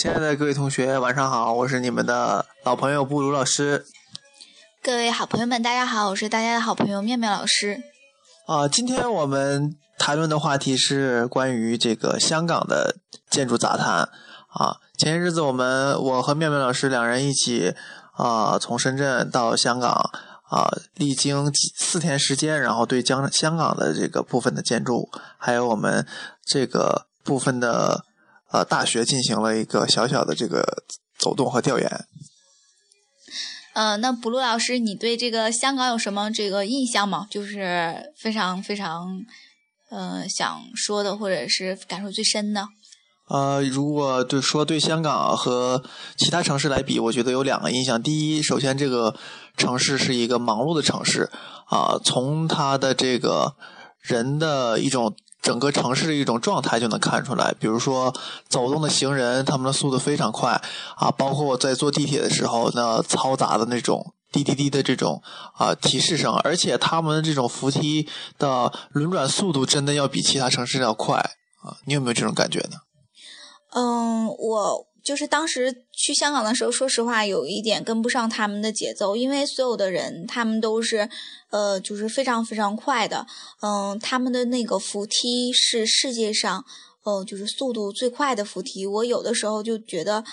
亲爱的各位同学，晚上好，我是你们的老朋友布鲁老师。各位好朋友们，大家好，我是大家的好朋友妙妙老师。啊，今天我们谈论的话题是关于这个香港的建筑杂谈。啊，前些日子我们我和妙妙老师两人一起啊，从深圳到香港啊，历经四天时间，然后对江香港的这个部分的建筑，还有我们这个部分的呃大学进行了一个小小的这个走动和调研。呃，那卜路老师，你对这个香港有什么这个印象吗？就是非常非常呃想说的，或者是感受最深的。呃，如果对说对香港和其他城市来比，我觉得有两个印象。第一，首先这个城市是一个忙碌的城市啊，从它的这个人的一种整个城市的一种状态就能看出来。比如说走动的行人，他们的速度非常快啊，包括我在坐地铁的时候，那嘈杂的那种滴滴滴的这种啊提示声，而且他们这种扶梯的轮转速度真的要比其他城市要快啊。你有没有这种感觉呢？嗯，我就是当时去香港的时候，说实话有一点跟不上他们的节奏，因为所有的人他们都是，呃，就是非常非常快的，嗯，他们的那个扶梯是世界上，呃，就是速度最快的扶梯。我有的时候就觉得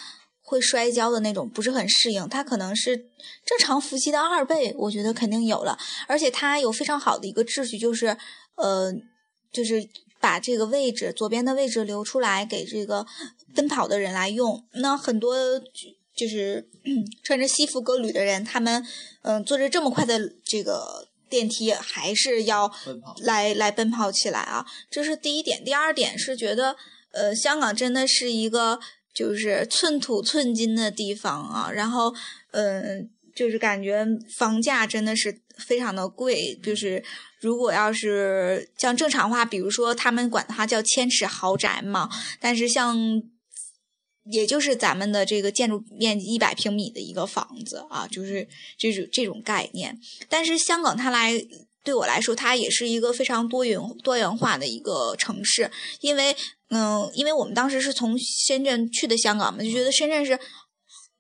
会摔跤的那种，不是很适应。它可能是正常扶梯的二倍，我觉得肯定有了，而且它有非常好的一个秩序，就是，呃，就是。把这个位置左边的位置留出来给这个奔跑的人来用。那很多就是 穿着西服革履的人，他们嗯坐着这么快的这个电梯，还是要来来奔跑起来啊。这是第一点。第二点是觉得呃香港真的是一个就是寸土寸金的地方啊。然后嗯就是感觉房价真的是非常的贵，就是。如果要是像正常话，比如说他们管它叫千尺豪宅嘛，但是像，也就是咱们的这个建筑面积一百平米的一个房子啊，就是这种这种概念。但是香港它来对我来说，它也是一个非常多元多元化的一个城市，因为嗯，因为我们当时是从深圳去的香港嘛，就觉得深圳是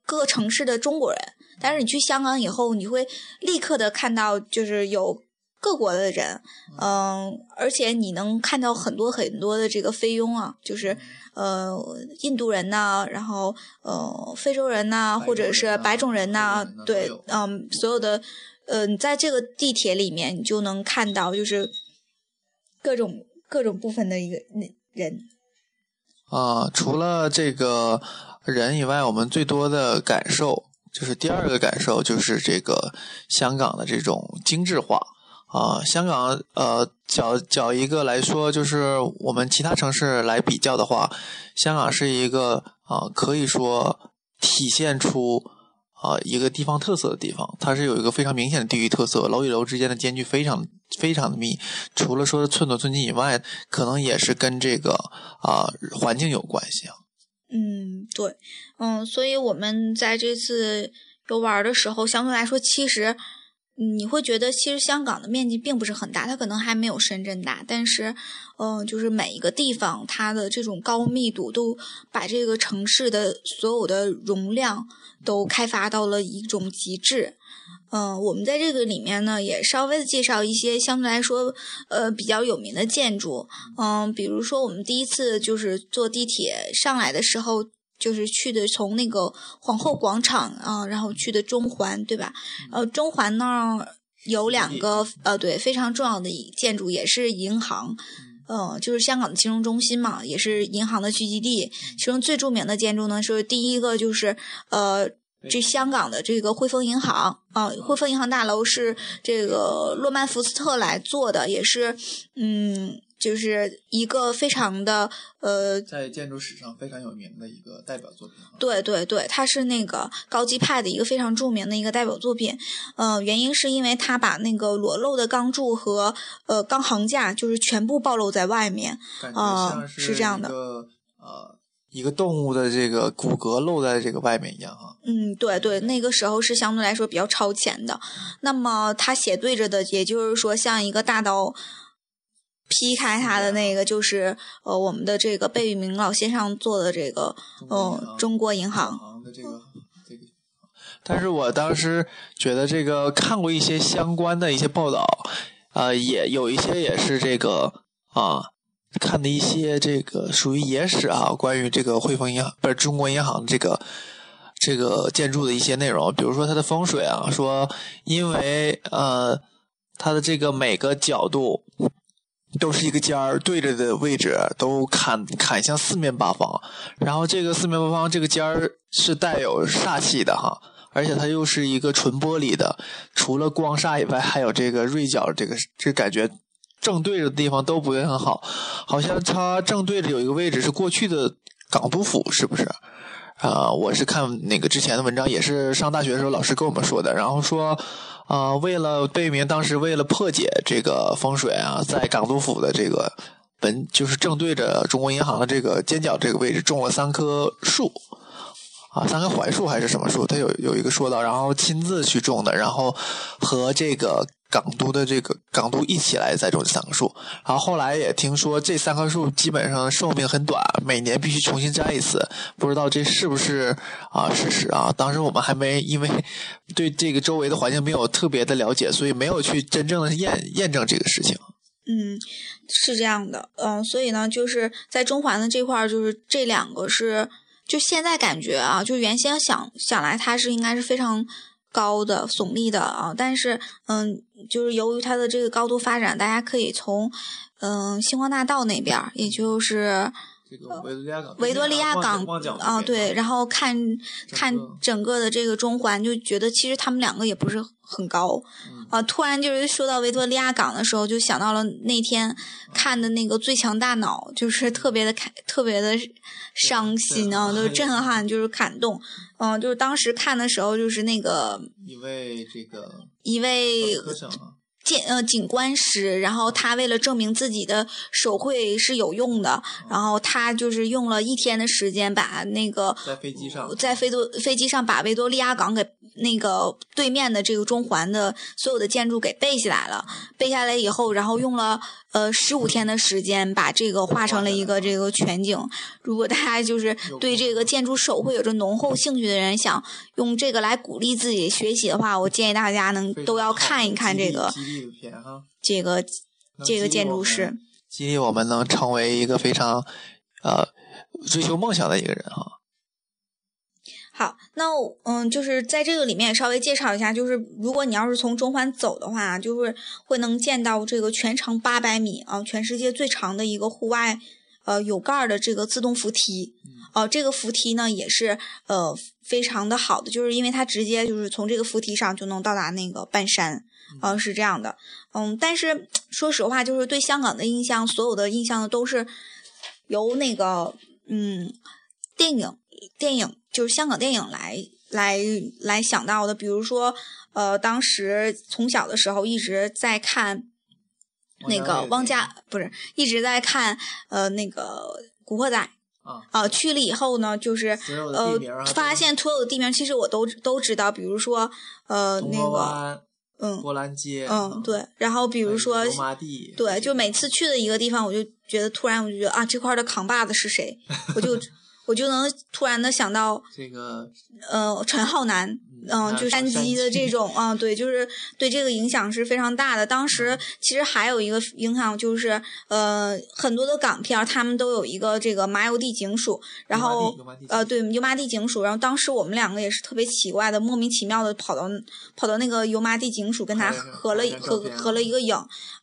各个城市的中国人，但是你去香港以后，你会立刻的看到就是有。各国的人，嗯，而且你能看到很多很多的这个菲佣啊，就是呃印度人呐，然后呃非洲人呐，或者是白种人呐，对，嗯，所有的，呃，你在这个地铁里面，你就能看到就是各种各种部分的一个那人。啊，除了这个人以外，我们最多的感受就是第二个感受就是这个香港的这种精致化。啊，香港呃，较较一个来说，就是我们其他城市来比较的话，香港是一个啊，可以说体现出啊一个地方特色的地方。它是有一个非常明显的地域特色，楼与楼之间的间距非常非常的密。除了说寸土寸金以外，可能也是跟这个啊环境有关系啊。嗯，对，嗯，所以我们在这次游玩的时候，相对来说，其实。你会觉得其实香港的面积并不是很大，它可能还没有深圳大，但是，嗯，就是每一个地方它的这种高密度都把这个城市的所有的容量都开发到了一种极致。嗯，我们在这个里面呢也稍微的介绍一些相对来说呃比较有名的建筑。嗯，比如说我们第一次就是坐地铁上来的时候。就是去的从那个皇后广场啊，然后去的中环，对吧？呃，中环那儿有两个呃，对，非常重要的建筑，也是银行，嗯，就是香港的金融中心嘛，也是银行的聚集地。其中最著名的建筑呢，是第一个就是呃，这香港的这个汇丰银行啊，汇丰银行大楼是这个诺曼福斯特来做的，也是嗯。就是一个非常的呃，在建筑史上非常有名的一个代表作品。对对对，它是那个高级派的一个非常著名的一个代表作品。呃，原因是因为它把那个裸露的钢柱和呃钢桁架就是全部暴露在外面。啊，是这样的。呃，一个动物的这个骨骼露在这个外面一样啊。嗯，对对，那个时候是相对来说比较超前的。那么它斜对着的，也就是说像一个大刀。劈开它的那个就是呃我们的这个贝聿铭老先生做的这个呃中国银行的这个这个。但是我当时觉得这个看过一些相关的一些报道，啊，也有一些也是这个啊，看的一些这个属于野史啊，关于这个汇丰银行不是中国银行这个这个建筑的一些内容，比如说它的风水啊，说因为呃它的这个每个角度。都是一个尖儿对着的位置，都砍砍向四面八方，然后这个四面八方这个尖儿是带有煞气的哈，而且它又是一个纯玻璃的，除了光煞以外，还有这个锐角，这个这感觉正对着的地方都不会很好，好像它正对着有一个位置是过去的港督府，是不是？啊，我是看那个之前的文章，也是上大学的时候老师跟我们说的，然后说。啊，为了贝聿铭当时为了破解这个风水啊，在港督府的这个本就是正对着中国银行的这个尖角这个位置种了三棵树，啊，三棵槐树还是什么树？他有有一个说到，然后亲自去种的，然后和这个。港都的这个港都一起来栽种这三棵树，然后后来也听说这三棵树基本上寿命很短，每年必须重新摘一次，不知道这是不是啊事实啊？当时我们还没因为对这个周围的环境没有特别的了解，所以没有去真正的验验证这个事情。嗯，是这样的，嗯，所以呢，就是在中环的这块儿，就是这两个是，就现在感觉啊，就原先想想来它是应该是非常。高的耸立的啊，但是嗯，就是由于它的这个高度发展，大家可以从嗯星光大道那边，也就是这个维多利亚港，维多利亚港啊，对，然后看看整个的这个中环，就觉得其实他们两个也不是很高啊。突然就是说到维多利亚港的时候，就想到了那天看的那个《最强大脑》，就是特别的开，特别的伤心啊，就是震撼，就是感动。嗯，就是当时看的时候，就是那个一位这个一位建呃景观师，然后他为了证明自己的手绘是有用的，然后他就是用了一天的时间把那个在飞机上在飞多飞机上把维多利亚港给那个对面的这个中环的所有的建筑给背下来了，背下来以后，然后用了呃十五天的时间把这个画成了一个这个全景。如果大家就是对这个建筑手绘有着浓厚兴趣的人，想用这个来鼓励自己学习的话，我建议大家能都要看一看这个。这个这个建筑师，激励我们能成为一个非常呃追求梦想的一个人哈。好，那嗯，就是在这个里面稍微介绍一下，就是如果你要是从中环走的话，就是会能见到这个全长八百米啊，全世界最长的一个户外呃有盖的这个自动扶梯。哦，这个扶梯呢也是呃非常的好的，就是因为它直接就是从这个扶梯上就能到达那个半山。嗯，是这样的，嗯，但是说实话，就是对香港的印象，所有的印象都是由那个嗯电影电影就是香港电影来来来想到的。比如说，呃，当时从小的时候一直在看那个汪家，不是一直在看呃那个《古惑仔》啊，去了以后呢，就是呃发现所有的地名其实我都都知道，比如说呃那个。嗯，波兰街，嗯，对，然后比如说，油麻地，对，就每次去的一个地方，我就觉得突然我就觉得啊，这块的扛把子是谁？我就我就能突然的想到这个，呃，陈浩南。嗯，就山鸡的这种，嗯，对，就是对这个影响是非常大的。当时其实还有一个影响，就是呃，很多的港片他们都有一个这个麻油地警署，然后呃，对，油麻地警署。然后当时我们两个也是特别奇怪的，莫名其妙的跑到跑到那个油麻地警署跟他合了合合了一个影，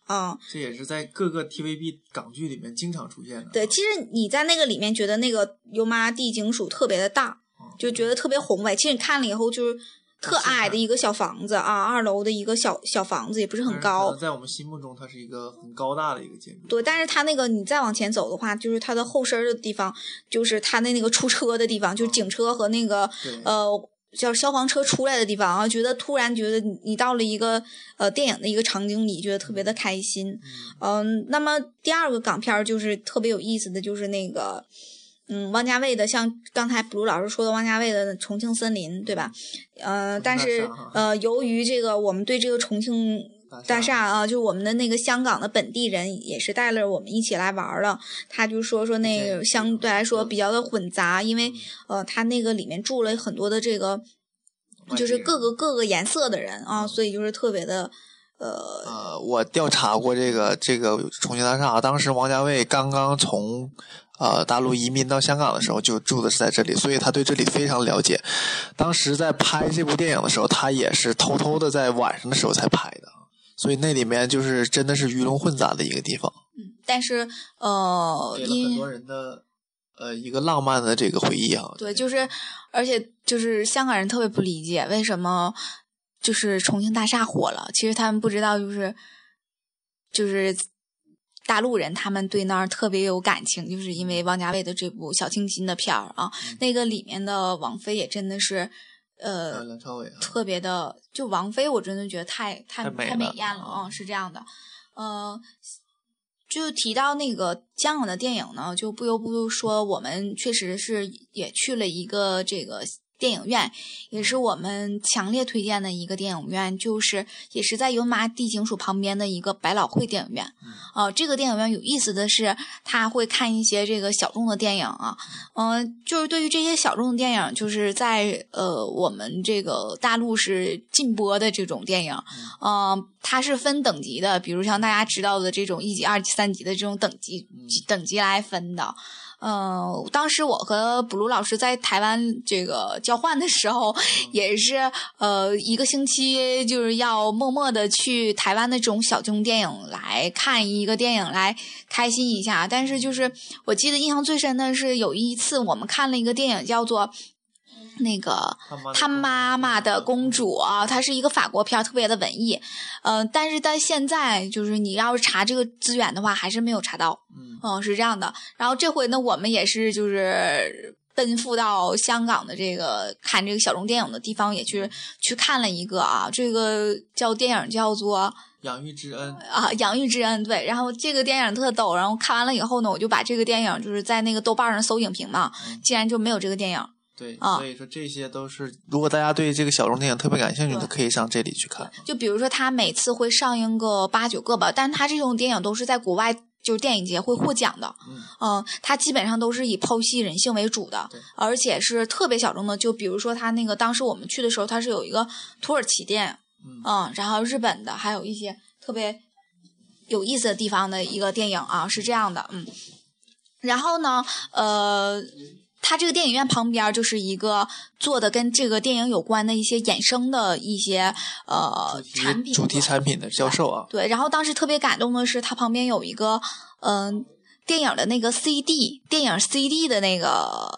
啊。这也是在各个 TVB 港剧里面经常出现的。对，其实你在那个里面觉得那个油麻地警署特别的大。就觉得特别宏伟，其实你看了以后就是特矮的一个小房子啊，二楼的一个小小房子，也不是很高。在我们心目中，它是一个很高大的一个建筑。对，但是它那个你再往前走的话，就是它的后身的地方，就是它的那个出车的地方，就是警车和那个呃叫消防车出来的地方啊，觉得突然觉得你到了一个呃电影的一个场景里，觉得特别的开心。嗯，那么第二个港片就是特别有意思的就是那个。嗯，王家卫的像刚才布鲁老师说的，王家卫的《重庆森林》，对吧？呃，但是呃，由于这个我们对这个重庆大厦啊，就是我们的那个香港的本地人也是带了我们一起来玩了。他就说说那个相对来说比较的混杂，因为呃，他那个里面住了很多的这个，就是各个各个颜色的人啊，所以就是特别的呃。呃，我调查过这个这个重庆大厦，当时王家卫刚刚从。呃，大陆移民到香港的时候就住的是在这里，所以他对这里非常了解。当时在拍这部电影的时候，他也是偷偷的在晚上的时候才拍的，所以那里面就是真的是鱼龙混杂的一个地方。嗯，但是呃，因很多人的呃一个浪漫的这个回忆啊。对，就是而且就是香港人特别不理解为什么就是重庆大厦火了，其实他们不知道就是就是。大陆人他们对那儿特别有感情，就是因为王家卫的这部小清新的片儿啊，那个里面的王菲也真的是，呃，特别的，就王菲我真的觉得太太太美艳了啊，是这样的，呃，就提到那个香港的电影呢，就不由不说，我们确实是也去了一个这个。电影院也是我们强烈推荐的一个电影院，就是也是在油麻地警署旁边的一个百老汇电影院。哦，这个电影院有意思的是，他会看一些这个小众的电影啊。嗯，就是对于这些小众的电影，就是在呃我们这个大陆是禁播的这种电影。嗯，它是分等级的，比如像大家知道的这种一级、二级、三级的这种等级等级来分的。嗯，当时我和布鲁老师在台湾这个交换的时候，也是呃一个星期就是要默默的去台湾的这种小众电影来看一个电影来开心一下。但是就是我记得印象最深的是有一次我们看了一个电影叫做。那个他妈妈的公主啊，它是一个法国片，特别的文艺，嗯，但是在现在就是你要是查这个资源的话，还是没有查到，嗯，是这样的。然后这回呢，我们也是就是奔赴到香港的这个看这个小众电影的地方，也去去看了一个啊，这个叫电影叫做《养育之恩》啊，《养育之恩》对。然后这个电影特逗，然后看完了以后呢，我就把这个电影就是在那个豆瓣上搜影评嘛，竟然就没有这个电影。对，所以说这些都是，如果大家对这个小众电影特别感兴趣的，可以上这里去看。就比如说，它每次会上映个八九个吧，但是它这种电影都是在国外，就是电影节会获奖的。嗯，他基本上都是以剖析人性为主的，而且是特别小众的。就比如说，它那个当时我们去的时候，它是有一个土耳其电影，嗯，然后日本的，还有一些特别有意思的地方的一个电影啊，是这样的，嗯。然后呢，呃。它这个电影院旁边就是一个做的跟这个电影有关的一些衍生的一些呃产品，主题产品的销售啊。对，然后当时特别感动的是，它旁边有一个嗯电影的那个 CD，电影 CD 的那个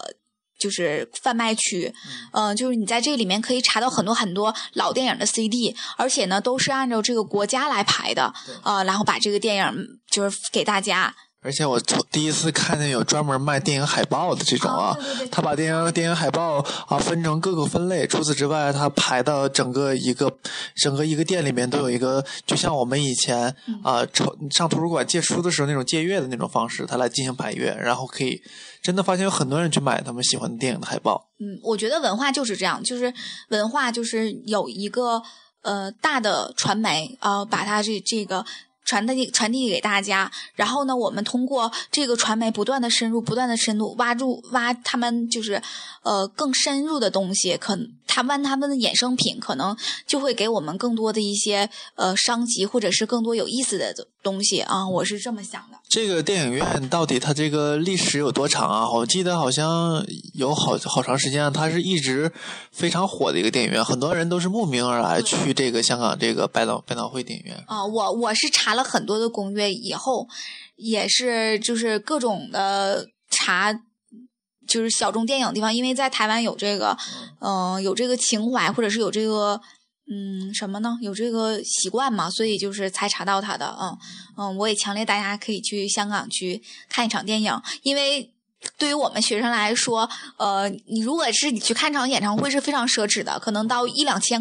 就是贩卖区，嗯，就是你在这里面可以查到很多很多老电影的 CD，而且呢都是按照这个国家来排的啊，然后把这个电影就是给大家。而且我从第一次看见有专门卖电影海报的这种啊，他把电影电影海报啊分成各个分类。除此之外，他排到整个一个整个一个店里面都有一个，就像我们以前啊抽上图书馆借书的时候那种借阅的那种方式，他来进行排阅，然后可以真的发现有很多人去买他们喜欢的电影的海报。嗯，我觉得文化就是这样，就是文化就是有一个呃大的传媒啊，把它这这个。传递传递给大家，然后呢，我们通过这个传媒不断的深入，不断的深度，挖入挖他们就是，呃，更深入的东西，可他们他们的衍生品可能就会给我们更多的一些呃商机，或者是更多有意思的东西啊，我是这么想的。这个电影院到底它这个历史有多长啊？我记得好像有好好长时间，它是一直非常火的一个电影院，很多人都是慕名而来去这个香港这个百老百老汇电影院。啊，我我是查了很多的攻略以后，也是就是各种的查，就是小众电影地方，因为在台湾有这个，嗯，有这个情怀，或者是有这个。嗯，什么呢？有这个习惯嘛，所以就是才查到他的。嗯嗯，我也强烈大家可以去香港去看一场电影，因为对于我们学生来说，呃，你如果是你去看场演唱会是非常奢侈的，可能到一两千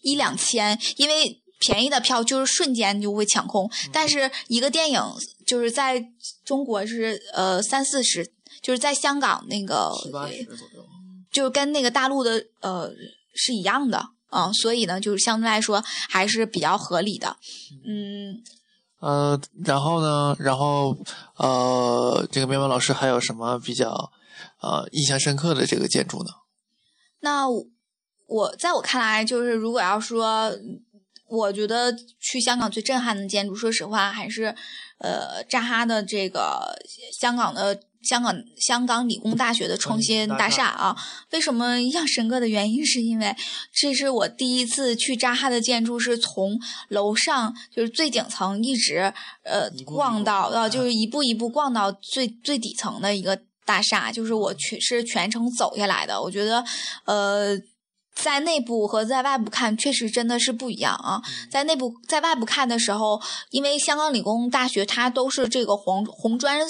一两千，因为便宜的票就是瞬间就会抢空。但是一个电影就是在中国是呃三四十，就是在香港那个七八十左右，就是跟那个大陆的呃是一样的。嗯，所以呢，就是相对来说还是比较合理的，嗯。呃，然后呢，然后呃，这个喵喵老师还有什么比较呃印象深刻的这个建筑呢？那我在我看来，就是如果要说，我觉得去香港最震撼的建筑，说实话还是呃扎哈的这个香港的。香港香港理工大学的创新大厦啊，为什么印象深刻的原因是因为这是我第一次去扎哈的建筑，是从楼上就是最顶层一直呃逛到呃就是一步一步逛到最最底层的一个大厦，就是我全是全程走下来的。我觉得呃在内部和在外部看确实真的是不一样啊。在内部在外部看的时候，因为香港理工大学它都是这个红红砖。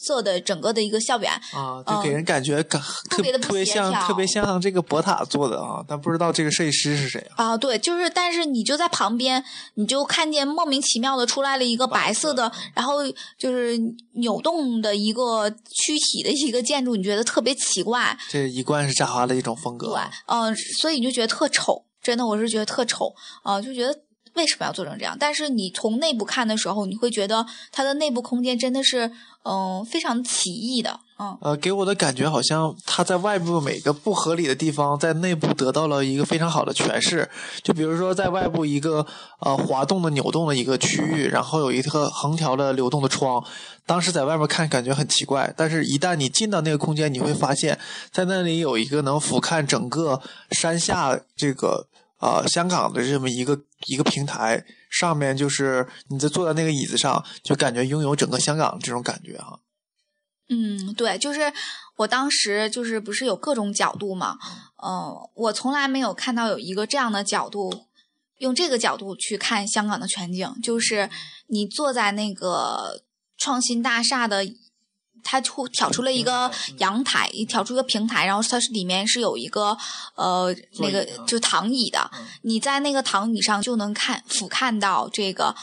色的整个的一个校园啊，就给人感觉感特别的特别像特别像这个博塔做的啊，但不知道这个设计师是谁啊？对，就是但是你就在旁边，你就看见莫名其妙的出来了一个白色的，然后就是扭动的一个躯体的一个建筑，你觉得特别奇怪。这一贯是扎哈的一种风格。对，嗯，所以你就觉得特丑，真的，我是觉得特丑啊，就觉得。为什么要做成这样？但是你从内部看的时候，你会觉得它的内部空间真的是，嗯，非常奇异的，嗯。呃，给我的感觉好像它在外部每个不合理的地方，在内部得到了一个非常好的诠释。就比如说，在外部一个呃滑动的、扭动的一个区域，然后有一个横条的流动的窗，当时在外面看感觉很奇怪，但是一旦你进到那个空间，你会发现在那里有一个能俯瞰整个山下这个。啊，香港的这么一个一个平台，上面就是你在坐在那个椅子上，就感觉拥有整个香港这种感觉哈。嗯，对，就是我当时就是不是有各种角度嘛，嗯，我从来没有看到有一个这样的角度，用这个角度去看香港的全景，就是你坐在那个创新大厦的。它出挑出了一个阳台，挑出一个平台，然后它是里面是有一个呃那个就躺椅的，你在那个躺椅上就能看俯瞰到这个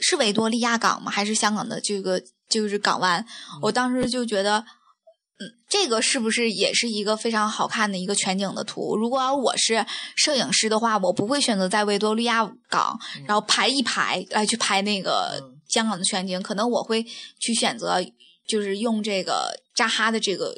是维多利亚港吗？还是香港的这个就是港湾？我当时就觉得，嗯，这个是不是也是一个非常好看的一个全景的图？如果我是摄影师的话，我不会选择在维多利亚港，然后排一排来去拍那个香港的全景，可能我会去选择。就是用这个扎哈的这个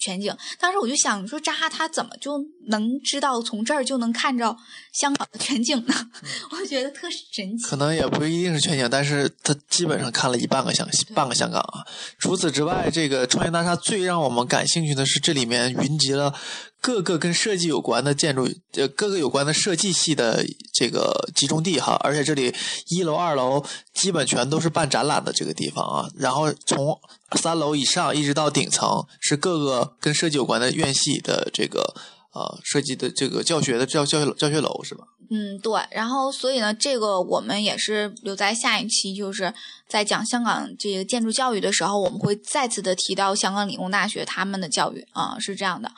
全景，当时我就想说，扎哈他怎么就能知道从这儿就能看着香港的全景呢？我觉得特神奇。可能也不一定是全景，但是他基本上看了一半个香半个香港啊。除此之外，这个创业大厦最让我们感兴趣的是，这里面云集了。各个跟设计有关的建筑，呃，各个有关的设计系的这个集中地哈，而且这里一楼、二楼基本全都是办展览的这个地方啊。然后从三楼以上一直到顶层，是各个跟设计有关的院系的这个呃设计的这个教学的教教学教学楼是吧？嗯，对。然后所以呢，这个我们也是留在下一期，就是在讲香港这个建筑教育的时候，我们会再次的提到香港理工大学他们的教育啊，是这样的。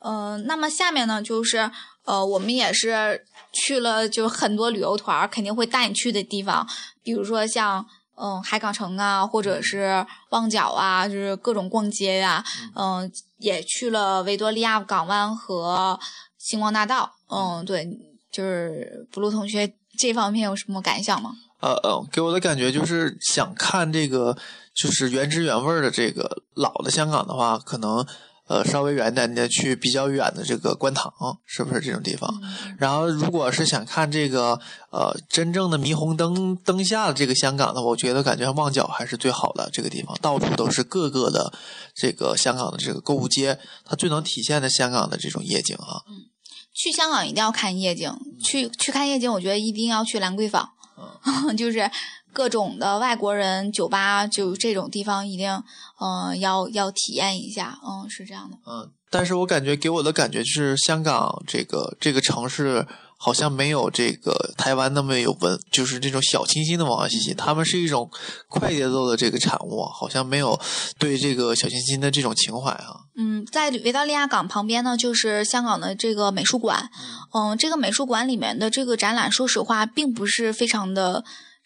嗯，那么下面呢，就是呃，我们也是去了，就很多旅游团肯定会带你去的地方，比如说像嗯海港城啊，或者是旺角啊，就是各种逛街呀，嗯，也去了维多利亚港湾和星光大道。嗯，对，就是布鲁同学这方面有什么感想吗？呃呃，给我的感觉就是想看这个，就是原汁原味的这个老的香港的话，可能。呃，稍微远点的去比较远的这个观塘，是不是这种地方？然后，如果是想看这个呃真正的霓虹灯灯下的这个香港的，我觉得感觉旺角还是最好的这个地方，到处都是各个的这个香港的这个购物街，它最能体现的香港的这种夜景啊。嗯，去香港一定要看夜景，去去看夜景，我觉得一定要去兰桂坊，就是。各种的外国人酒吧，就这种地方一定，嗯，要要体验一下，嗯，是这样的。嗯，但是我感觉给我的感觉是，香港这个这个城市好像没有这个台湾那么有文，就是这种小清新的文化气息。他们是一种快节奏的这个产物，好像没有对这个小清新的这种情怀啊。嗯，在维多利亚港旁边呢，就是香港的这个美术馆。嗯，这个美术馆里面的这个展览，说实话，并不是非常的。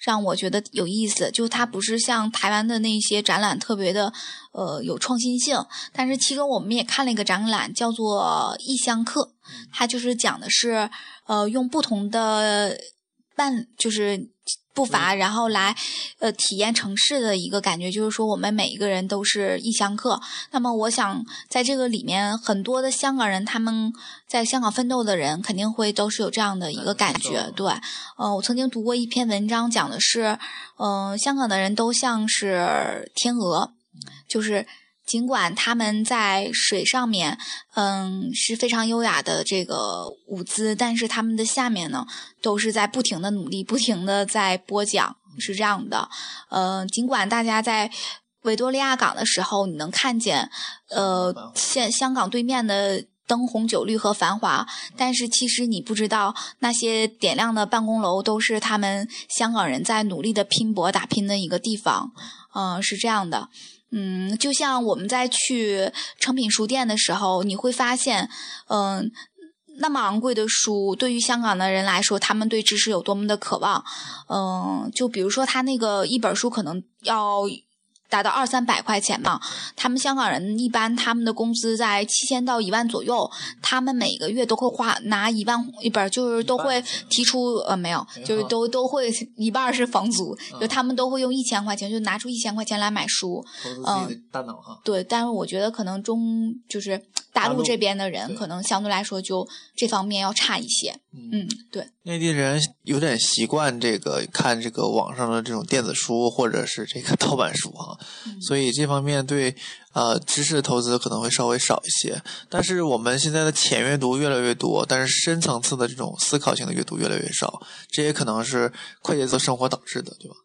让我觉得有意思，就它不是像台湾的那些展览特别的呃有创新性，但是其中我们也看了一个展览，叫做《异乡客》，它就是讲的是呃用不同的办就是。步伐，然后来，呃，体验城市的一个感觉，就是说我们每一个人都是异乡客。那么，我想在这个里面，很多的香港人，他们在香港奋斗的人，肯定会都是有这样的一个感觉。对，呃，我曾经读过一篇文章，讲的是，嗯，香港的人都像是天鹅，就是。尽管他们在水上面，嗯，是非常优雅的这个舞姿，但是他们的下面呢，都是在不停的努力，不停的在播讲，是这样的。呃，尽管大家在维多利亚港的时候，你能看见，呃，现香港对面的灯红酒绿和繁华，但是其实你不知道，那些点亮的办公楼都是他们香港人在努力的拼搏打拼的一个地方。嗯，是这样的。嗯，就像我们在去成品书店的时候，你会发现，嗯，那么昂贵的书，对于香港的人来说，他们对知识有多么的渴望。嗯，就比如说他那个一本书可能要。达到二三百块钱嘛，他们香港人一般他们的工资在七千到一万左右，他们每个月都会花拿一万一本，就是都会提出呃没有，就是都都会一半是房租，就他们都会用一千块钱就拿出一千块钱来买书，嗯，大脑哈，对，但是我觉得可能中就是大陆这边的人可能相对来说就这方面要差一些，嗯，对，内地人有点习惯这个看这个网上的这种电子书或者是这个盗版书哈。所以这方面对呃知识的投资可能会稍微少一些，但是我们现在的浅阅读越来越多，但是深层次的这种思考性的阅读越来越少，这也可能是快节奏生活导致的，对吧？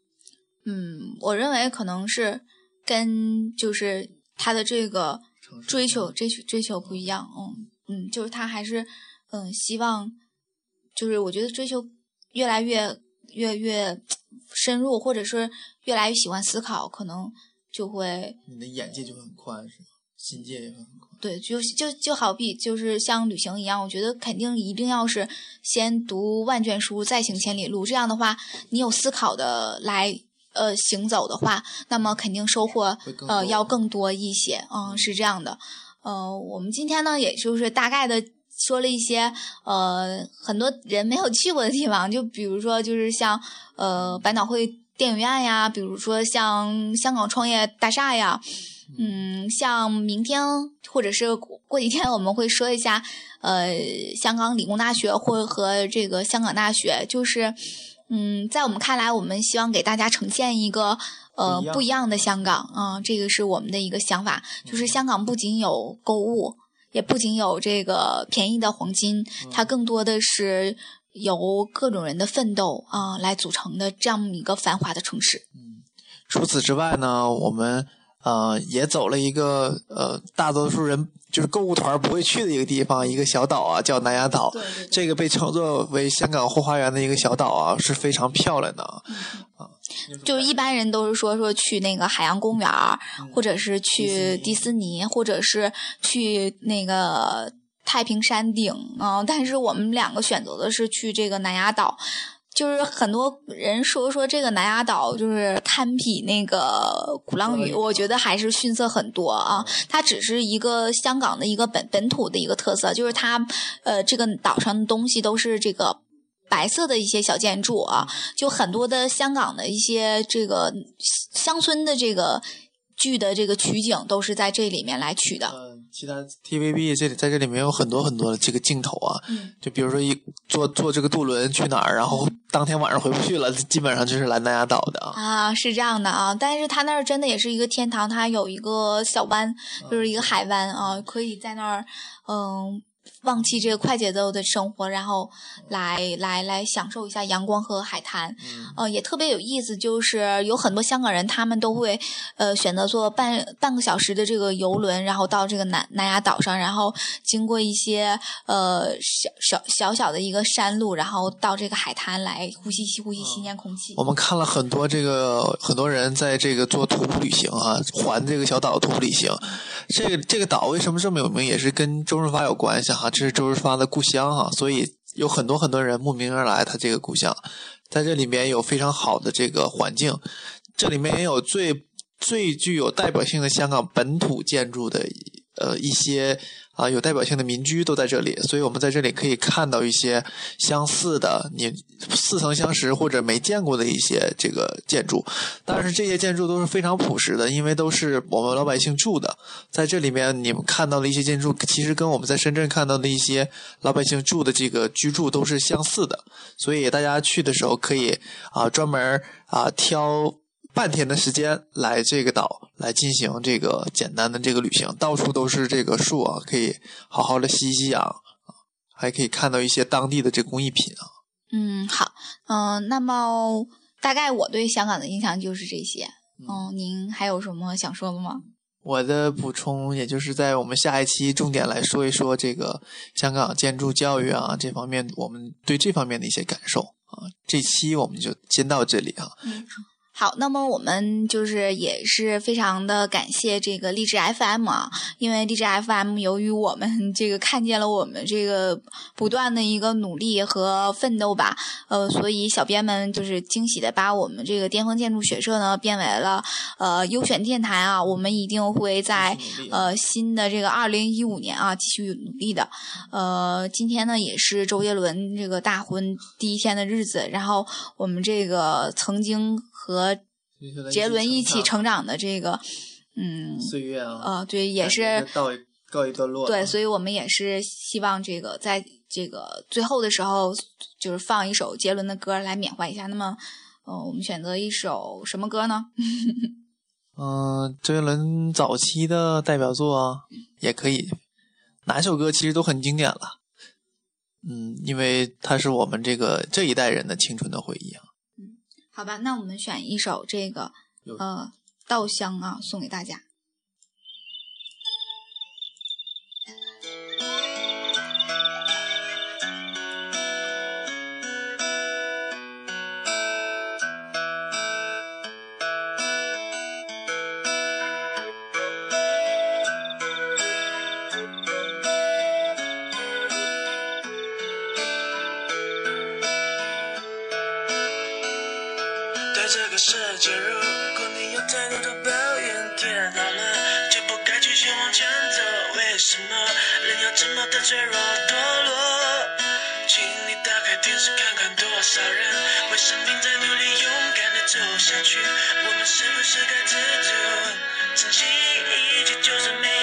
嗯，我认为可能是跟就是他的这个追求追求追求不一样，嗯嗯，就是他还是嗯希望，就是我觉得追求越来越越越深入，或者是。越来越喜欢思考，可能就会你的眼界就会很宽，是吗？心界也会很宽。对，就就就好比就是像旅行一样，我觉得肯定一定要是先读万卷书，再行千里路。这样的话，你有思考的来呃行走的话，那么肯定收获呃要更多一些。嗯，是这样的。呃，我们今天呢，也就是大概的说了一些呃很多人没有去过的地方，就比如说就是像呃百脑汇。电影院呀，比如说像香港创业大厦呀，嗯，像明天或者是过几天，我们会说一下，呃，香港理工大学或和这个香港大学，就是，嗯，在我们看来，我们希望给大家呈现一个呃不一样的香港。啊，这个是我们的一个想法，就是香港不仅有购物，也不仅有这个便宜的黄金，它更多的是。由各种人的奋斗啊来组成的这样一个繁华的城市。嗯，除此之外呢，我们呃也走了一个呃大多数人就是购物团不会去的一个地方，一个小岛啊，叫南丫岛。对对。这个被称作为香港后花园的一个小岛啊，是非常漂亮的啊。就是一般人都是说说去那个海洋公园，或者是去迪士尼，或者是去那个。太平山顶啊，但是我们两个选择的是去这个南丫岛，就是很多人说说这个南丫岛就是堪比那个鼓浪屿，我觉得还是逊色很多啊。它只是一个香港的一个本本土的一个特色，就是它呃这个岛上的东西都是这个白色的一些小建筑啊，就很多的香港的一些这个乡村的这个剧的这个取景都是在这里面来取的。嗯其他 TVB 这里在这里面有很多很多的这个镜头啊，就比如说一坐坐这个渡轮去哪儿，然后当天晚上回不去了，基本上就是来南亚岛的啊。啊，是这样的啊，但是它那儿真的也是一个天堂，它有一个小湾，就是一个海湾啊，可以在那儿，嗯。忘记这个快节奏的生活，然后来来来享受一下阳光和海滩，呃，也特别有意思。就是有很多香港人，他们都会呃选择坐半半个小时的这个游轮，然后到这个南南丫岛上，然后经过一些呃小小小小的一个山路，然后到这个海滩来呼吸吸呼吸新鲜空气。我们看了很多这个很多人在这个做徒步旅行啊，环这个小岛徒步旅行。这个这个岛为什么这么有名，也是跟周润发有关系啊。这是周润发的故乡哈，所以有很多很多人慕名而来他这个故乡。在这里面有非常好的这个环境，这里面也有最最具有代表性的香港本土建筑的呃一些。啊，有代表性的民居都在这里，所以我们在这里可以看到一些相似的、你似曾相识或者没见过的一些这个建筑。但是这些建筑都是非常朴实的，因为都是我们老百姓住的。在这里面，你们看到的一些建筑，其实跟我们在深圳看到的一些老百姓住的这个居住都是相似的。所以大家去的时候可以啊，专门啊挑。半天的时间来这个岛来进行这个简单的这个旅行，到处都是这个树啊，可以好好的吸吸氧，还可以看到一些当地的这工艺品啊。嗯，好，嗯，那么大概我对香港的印象就是这些。嗯，您还有什么想说的吗？我的补充也就是在我们下一期重点来说一说这个香港建筑教育啊这方面，我们对这方面的一些感受啊。这期我们就先到这里啊。嗯。好，那么我们就是也是非常的感谢这个励志 FM 啊，因为励志 FM 由于我们 这个看见了我们这个不断的一个努力和奋斗吧，呃，所以小编们就是惊喜的把我们这个巅峰建筑学社呢变为了呃优选电台啊，我们一定会在呃新的这个二零一五年啊继续努力的。呃，今天呢也是周杰伦这个大婚第一天的日子，然后我们这个曾经。和杰伦一起成长的这个，嗯，岁月啊，呃，对，也是告告一段落。对，所以我们也是希望这个在这个最后的时候，就是放一首杰伦的歌来缅怀一下。那么，呃，我们选择一首什么歌呢？嗯，周杰伦早期的代表作啊也可以，哪首歌其实都很经典了。嗯，因为它是我们这个这一代人的青春的回忆啊。好吧，那我们选一首这个呃《稻香》啊，送给大家。太多的抱怨，天塌了就不该继续往前走。为什么人要这么的脆弱堕落？请你打开电视看看，多少人为生命在努力，勇敢的走下去。我们是不是该知足？珍惜一切就算没有。